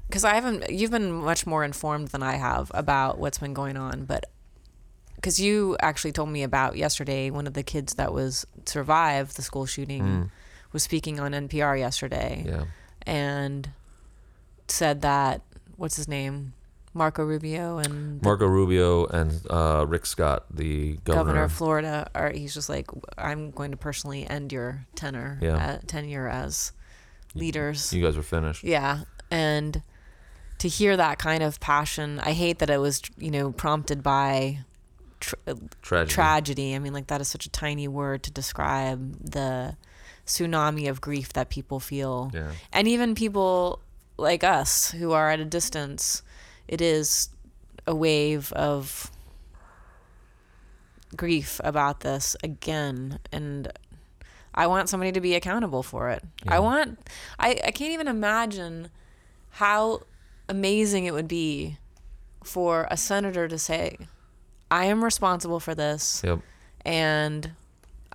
Because I haven't, you've been much more informed than I have about what's been going on, but because you actually told me about yesterday, one of the kids that was survived the school shooting mm. was speaking on NPR yesterday Yeah, and said that what's his name, Marco Rubio and Marco Rubio and uh, Rick Scott, the governor. governor of Florida, are he's just like, I'm going to personally end your tenure, Yeah. uh, tenure as leaders. you guys are finished. Yeah. And to hear that kind of passion, I hate that it was, you know, prompted by tr- Tragedy. tragedy. I mean, like that is such a tiny word to describe the tsunami of grief that people feel. Yeah. And even people like us who are at a distance, it is a wave of grief about this again and I want somebody to be accountable for it. Yeah. I want I, I can't even imagine how amazing it would be for a senator to say, I am responsible for this Yep. and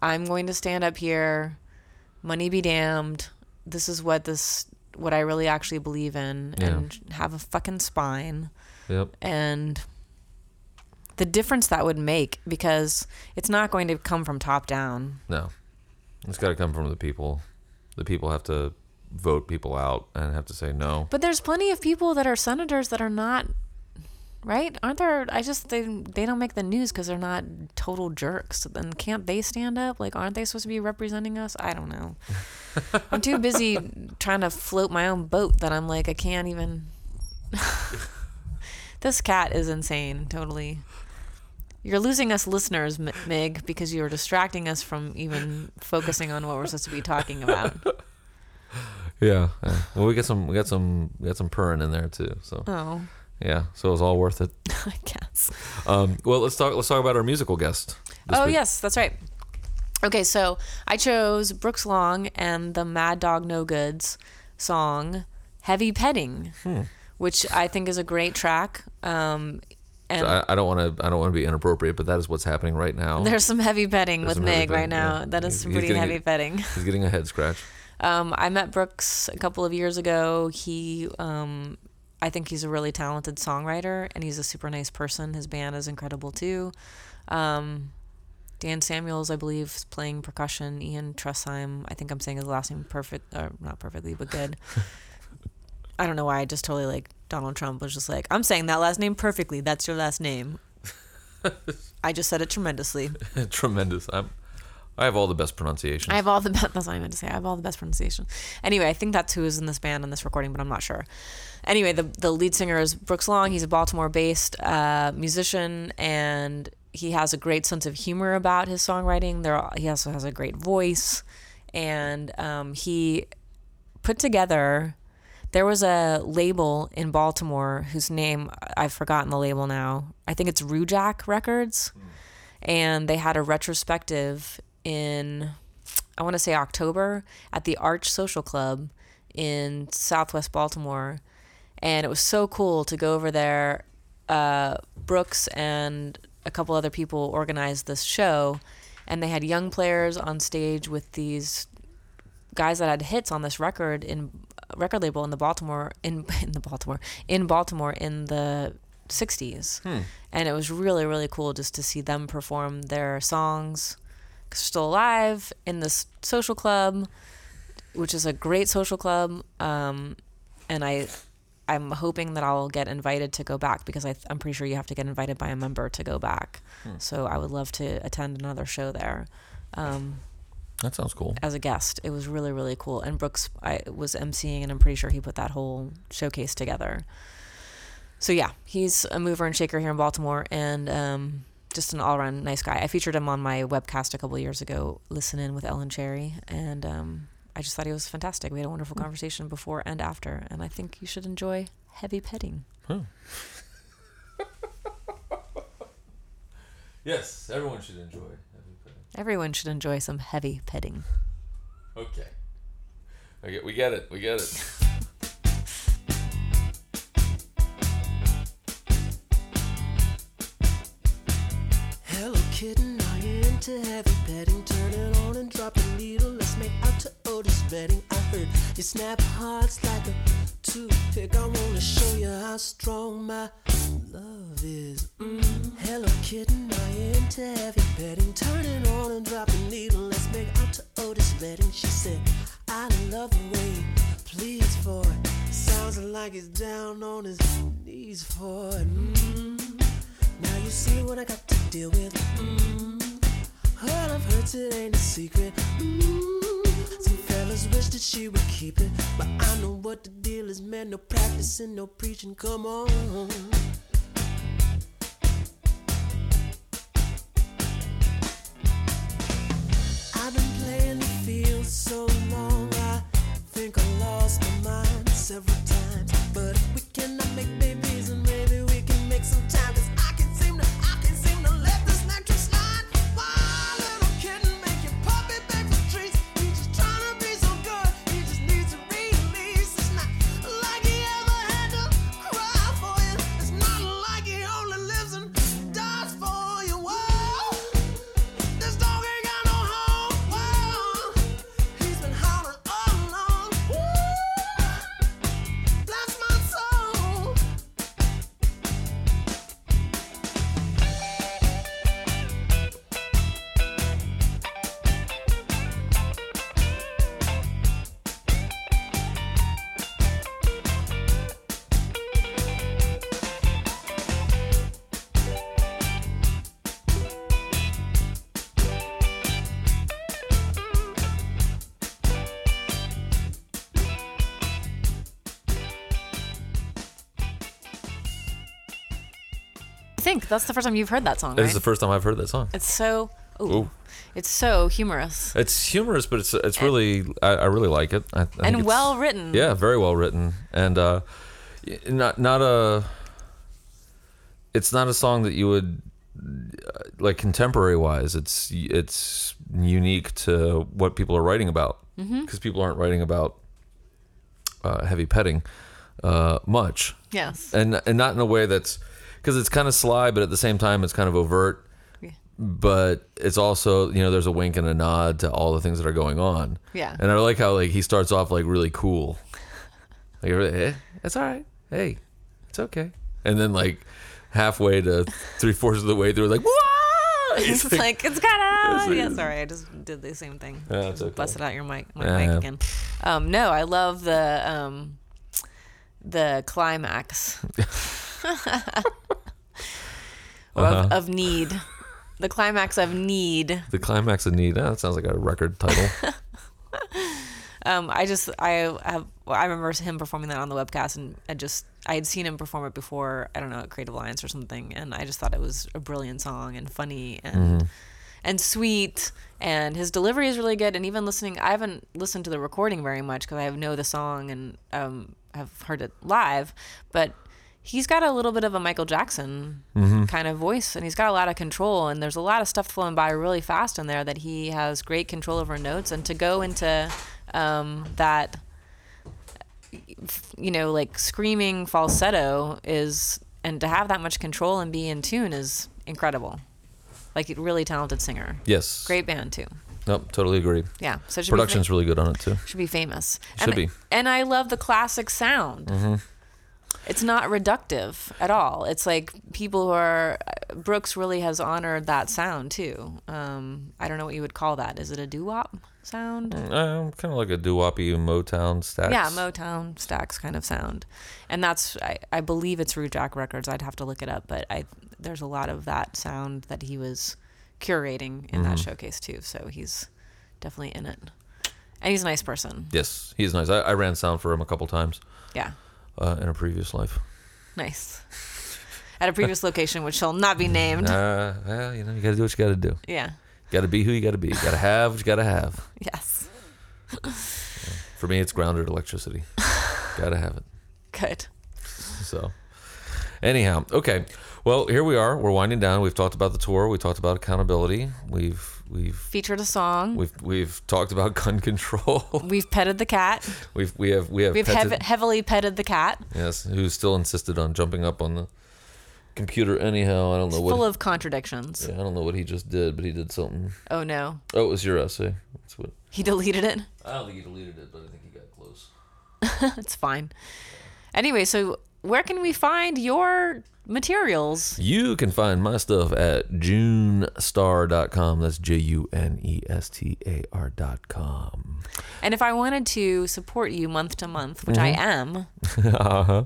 I'm going to stand up here, money be damned. This is what this what I really actually believe in Yeah. and have a fucking spine Yep. and the difference that would make because it's not going to come from top down. No. It's got to come from the people. The people have to vote people out and have to say no. But there's plenty of people that are senators that are not right? Aren't there I just they they don't make the news cuz they're not total jerks. Then can't they stand up? Like aren't they supposed to be representing us? I don't know. I'm too busy trying to float my own boat that I'm like I can't even This cat is insane, totally. You're losing us listeners, Mig, because you're distracting us from even focusing on what we're supposed to be talking about. Yeah. yeah. Well, we got some. We got some. We got some purring in there too. So Oh, yeah. So it was all worth it. I guess. Um, well, let's talk. Let's talk about our musical guest. Oh, week. yes, that's right. Okay, so I chose Brooks Long and the Mad Dog No Goods song "Heavy Petting," Hmm. which I think is a great track. Um, and So I, I don't want to. I don't want to be inappropriate, but that is what's happening right now. there's some heavy petting There's with Meg right now. yeah. That is He's- pretty heavy it- petting. He's getting a head scratch. Um, I met Brooks a couple of years ago. He, um, I think he's a really talented songwriter, and he's a super nice person. His band is incredible too. Um, Dan Samuels, I believe, is playing percussion. Ian Tressheim, I think I'm saying his last name perfect, or not perfectly, but good. I don't know why I just totally like Donald Trump was just like, I'm saying that last name perfectly. That's your last name. I just said it tremendously. Tremendous. I'm. I have all the best pronunciations. I have all the best. That's what I meant to say. I have all the best pronunciation. Anyway, I think that's who is in this band in this recording, but I'm not sure. Anyway, the the lead singer is Brooks Long. He's a Baltimore-based uh, musician, and he has a great sense of humor about his songwriting. There, he also has a great voice, and um, he put together. There was a label in Baltimore whose name I've forgotten the label now. I think it's Rojac Records, and they had a retrospective in I want to say October at the Arch Social Club in Southwest Baltimore, and it was so cool to go over there. Uh, Brooks and a couple other people organized this show, and they had young players on stage with these guys that had hits on this record in record label in the Baltimore in in the Baltimore in Baltimore in the 60s. And it was really really cool just to see them perform their songs 'cause they're still alive in this social club, which is a great social club. Um, and I I'm hoping that I'll get invited to go back because I, I'm pretty sure you have to get invited by a member to go back. So I would love to attend another show there. Um, that sounds cool. as a guest. It was really really cool. And Brooks I was emceeing, and I'm pretty sure he put that whole showcase together. So yeah, he's a mover and shaker here in Baltimore, and um, just an all around nice guy. I featured him on my webcast a couple years ago. Listen in with Ellen Cherry, and um, I just thought he was fantastic. We had a wonderful hmm. conversation before and after, and I think you should enjoy heavy petting. Yes, everyone should enjoy. Heavy petting. Everyone should enjoy some heavy petting. Okay. Okay, we get it. We get it. Hello kitten, are you into heavy petting? Turn it on and drop to Otis Redding. I heard you snap hearts like a toothpick. I wanna show you how strong my love is. Mm. Hello kitten, are you into heavy petting? Turn it on and dropping needle. Let's make out to Otis Redding. She said, I love the way he pleads for it. Sounds like he's down on his knees for it. Mm. Now you see what I got to deal with. Mm. All I've heard it ain't a secret. Mm always wish that she would keep it. But I know what the deal is, man. No practicing, no preaching. Come on. I've been playing the field so long, I think I lost my mind several that's the first time you've heard that song, This right? is the first time I've heard that song. it's so. Ooh, Ooh. It's so humorous It's humorous, but it's it's really I, I really like it. I, I and well written. Yeah, very well written, and uh, not not a. It's not a song that you would uh, like contemporary wise. It's it's unique to what people are writing about because people aren't writing about uh, heavy petting uh, much, Yes. and and not in a way that's because it's kind of sly, but at the same time it's kind of overt. Yeah. But it's also you know there's a wink and a nod to all the things that are going on. Yeah. And I like how like he starts off like really cool. Like eh, it's all right. Hey, it's okay. And then like halfway to three fourths of the way through, like what? It's like it's kind of It's yeah. like- Sorry, I just did the same thing. Yeah, okay. Busted out your mic, my Yeah, mic yeah. again. Um, no, I love the um, the climax Uh-huh. of need. The climax of need. the climax of need. Oh, that sounds like a record title. Um, I just I have I remember him performing that on the webcast, and I just I had seen him perform it before. I don't know at Creative Alliance or something, and I just thought it was a brilliant song and funny and and sweet, and his delivery is really good. And even listening, I haven't listened to the recording very much because I know the song and um, have heard it live, but. He's got a little bit of a Michael Jackson kind of voice, and he's got a lot of control. And there's a lot of stuff flowing by really fast in there that he has great control over notes. And to go into um, that you know like screaming falsetto is and to have that much control and be in tune is incredible like a really talented singer yes. great band too Nope, totally agree. yeah so Production's be, really good on it too. should be famous Should and, be. and i love the classic sound it's not reductive at all it's like people who are brooks really has honored that sound too um, i don't know what you would call that is it a doo-wop sound Um, kind of like a doo-woppy Motown stack. Yeah, Motown stacks kind of sound, and that's I, I believe it's Rojac Records. I'd have to look it up, but I there's a lot of that sound that he was curating in that showcase too. So he's definitely in it, and he's a nice person. Yes, he's nice. I, I ran sound for him a couple times Yeah, uh, in a previous life. nice. At a previous location, which shall not be named. Uh, well, you know, you got to do what you got to do. Yeah. Got to be who you got to be. Got to have what you got to have. Yes. For me, it's grounded electricity. got to have it. Good. So, anyhow, okay. Well, here we are. We're winding down. We've talked about the tour. We talked about accountability. We've we've Featured a song. we've we've talked about gun control. We've petted the cat. we've we have we have We've petted- hev- heavily petted the cat. yes, who still insisted on jumping up on the computer. Anyhow, I don't know what. Full of contradictions. yeah, I don't know what he just did, but he did something. Oh no. Oh, it was your essay. That's what. He deleted it. I don't think he deleted it, but I think he got close. It's fine. Anyway, so where can we find your materials? You can find my stuff at junestar.com. That's J U N E S T A R.com. And if I wanted to support you month to month, which I am, uh-huh.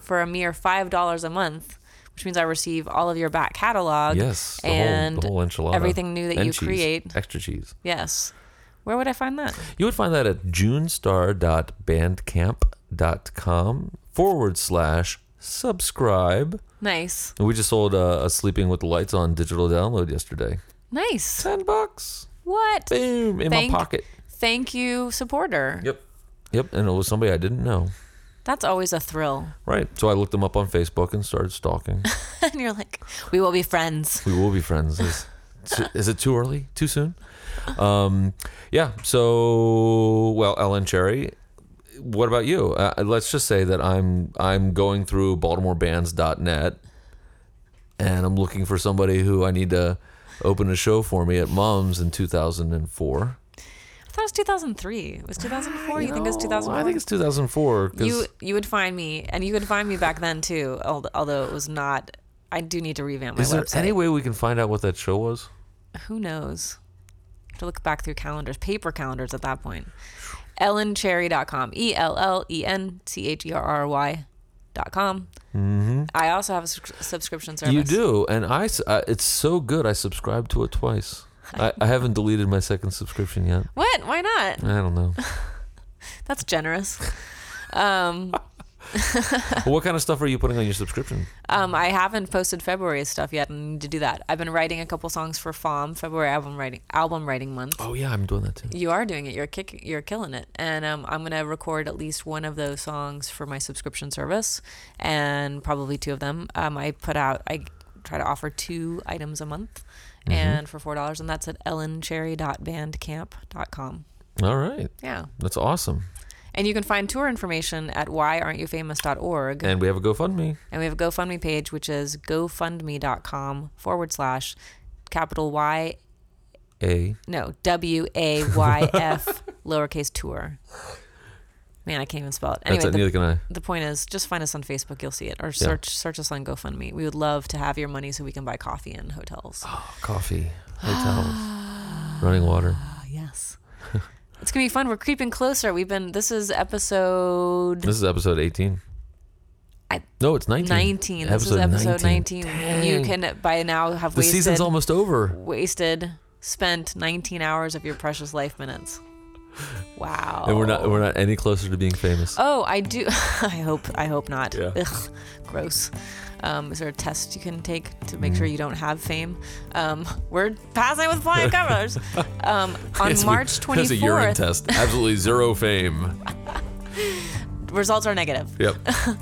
for a mere five dollars a month, which means I receive all of your back catalog. Yes, the and whole, the whole enchilada. everything new that And you cheese. create. Extra cheese. Yes. Where would I find that? You would find that at junestar.bandcamp.com forward slash subscribe. Nice. And we just sold uh, a Sleeping with the Lights on digital download yesterday. Nice. 10 bucks. What? Boom. In Thank- my pocket. Thank you, supporter. Yep. Yep. And it was somebody I didn't know. That's always a thrill. Right. So I looked them up on Facebook and started stalking. and you're like, we will be friends. we will be friends. Is, is it too early? Too soon? Um, yeah. So, well, Ellen Cherry. What about you? Uh, let's just say that I'm I'm going through BaltimoreBands.net, and I'm looking for somebody who I need to open a show for me at Mom's in 2004. I thought it was 2003. It was 2004. You, think it was 2004? I think it's 2004. you you would find me, and you could find me back then too. Although it was not. I do need to revamp my is there website. any way we can find out what that show was? Who knows? have to look back through calendars, paper calendars at that point. EllenCherry.com. E L L E N C H E R R Y. Dot com. Mm-hmm. I also have a sus- subscription service. You do, and I, uh, it's so good. I subscribed to it twice. I, I haven't deleted my second subscription yet. What? Why not? I don't know. That's generous. Um, well, what kind of stuff are you putting on your subscription? um, I haven't posted February stuff yet, and need to do that. I've been writing a couple songs for FAWM, February album writing album writing month. Oh yeah, I'm doing that too. You are doing it. You're kick, You're killing it. And um, I'm gonna record at least one of those songs for my subscription service, and probably two of them. Um, I put out. I try to offer two items a month, and for four dollars, and that's at ellencherry.bandcamp.com. All right, Yeah, that's awesome. And you can find tour information at whyaren'tyoufamous.org. And we have a GoFundMe. And we have a GoFundMe page, which is gofundme.com forward slash capital Y, A. no, W A Y F lowercase tour. Man, I can't even spell it. Anyway, it. the, Neither can I. the point is just find us on Facebook, you'll see it, or search search us on GoFundMe. We would love to have your money so we can buy coffee in hotels. Oh, Coffee, hotels, running water. It's gonna be fun. We're creeping closer. We've been. This is episode This is episode 18. I- no, it's 19. 19. This is episode 19. You can by now have The wasted season's almost over. wasted spent 19 hours of your precious life minutes. Wow. And we're not we're not any closer to being famous. Oh, I do. I hope. I hope not. Yeah. Ugh, gross. Um, is there a test you can take to make Mm. sure you don't have fame? Um, we're passing with flying colors. Um, on It's- March That's a urine 24th, test. Absolutely zero fame. results are negative. Yep.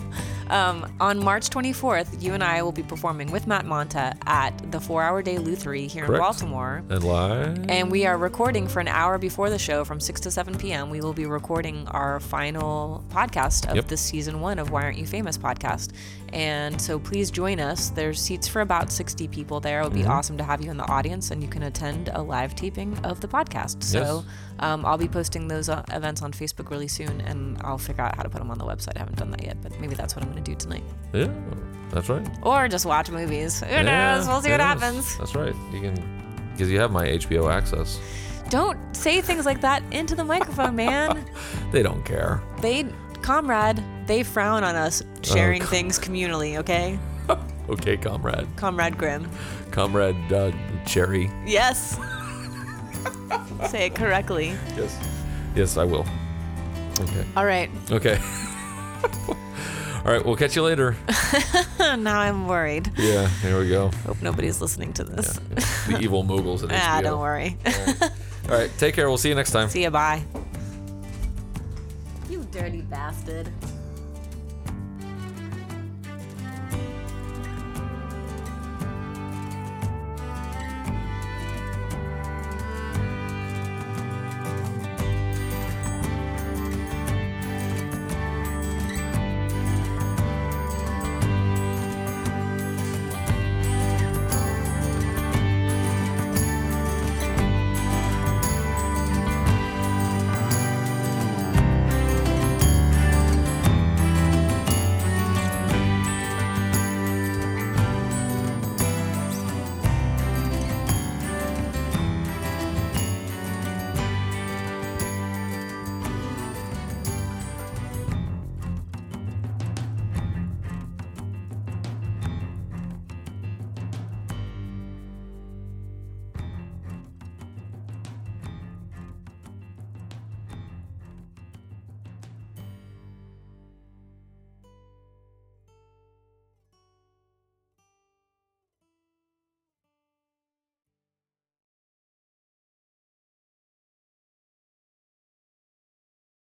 Um, on March 24th, you and I will be performing with Matt Monta at the Four Hour Day Lutherie here in Baltimore. And live. And we are recording for an hour before the show from 6 to 7 p.m. We will be recording our final podcast of Yep. this season one of Why Aren't You Famous podcast. And so please join us. There's seats for about 60 people there. It would Mm-hmm. be awesome to have you in the audience and you can attend a live taping of the podcast. So Yes. um, I'll be posting those uh, events on Facebook really soon and I'll figure out how to put them on the website. I haven't done that yet, but maybe that's what I'm going to do tonight. Yeah, that's right. Or just watch movies. Who Yeah, knows? We'll see what happens. That's right. You can, because you have my HBO access. Don't say things like that into the microphone, man. They don't care. They, comrade, they frown on us sharing com- things communally, okay? Okay, comrade. Comrade Grimm. Comrade uh, Cherry. Yes. Say it correctly. Yes. Yes, I will. Okay. All right. Okay. All right, we'll catch you later. now I'm worried. Yeah, here we go. Hope nobody's listening to this. The evil moguls at HBO. Ah, don't worry. All right, take care. We'll see you next time. See you. Bye. Dirty bastard.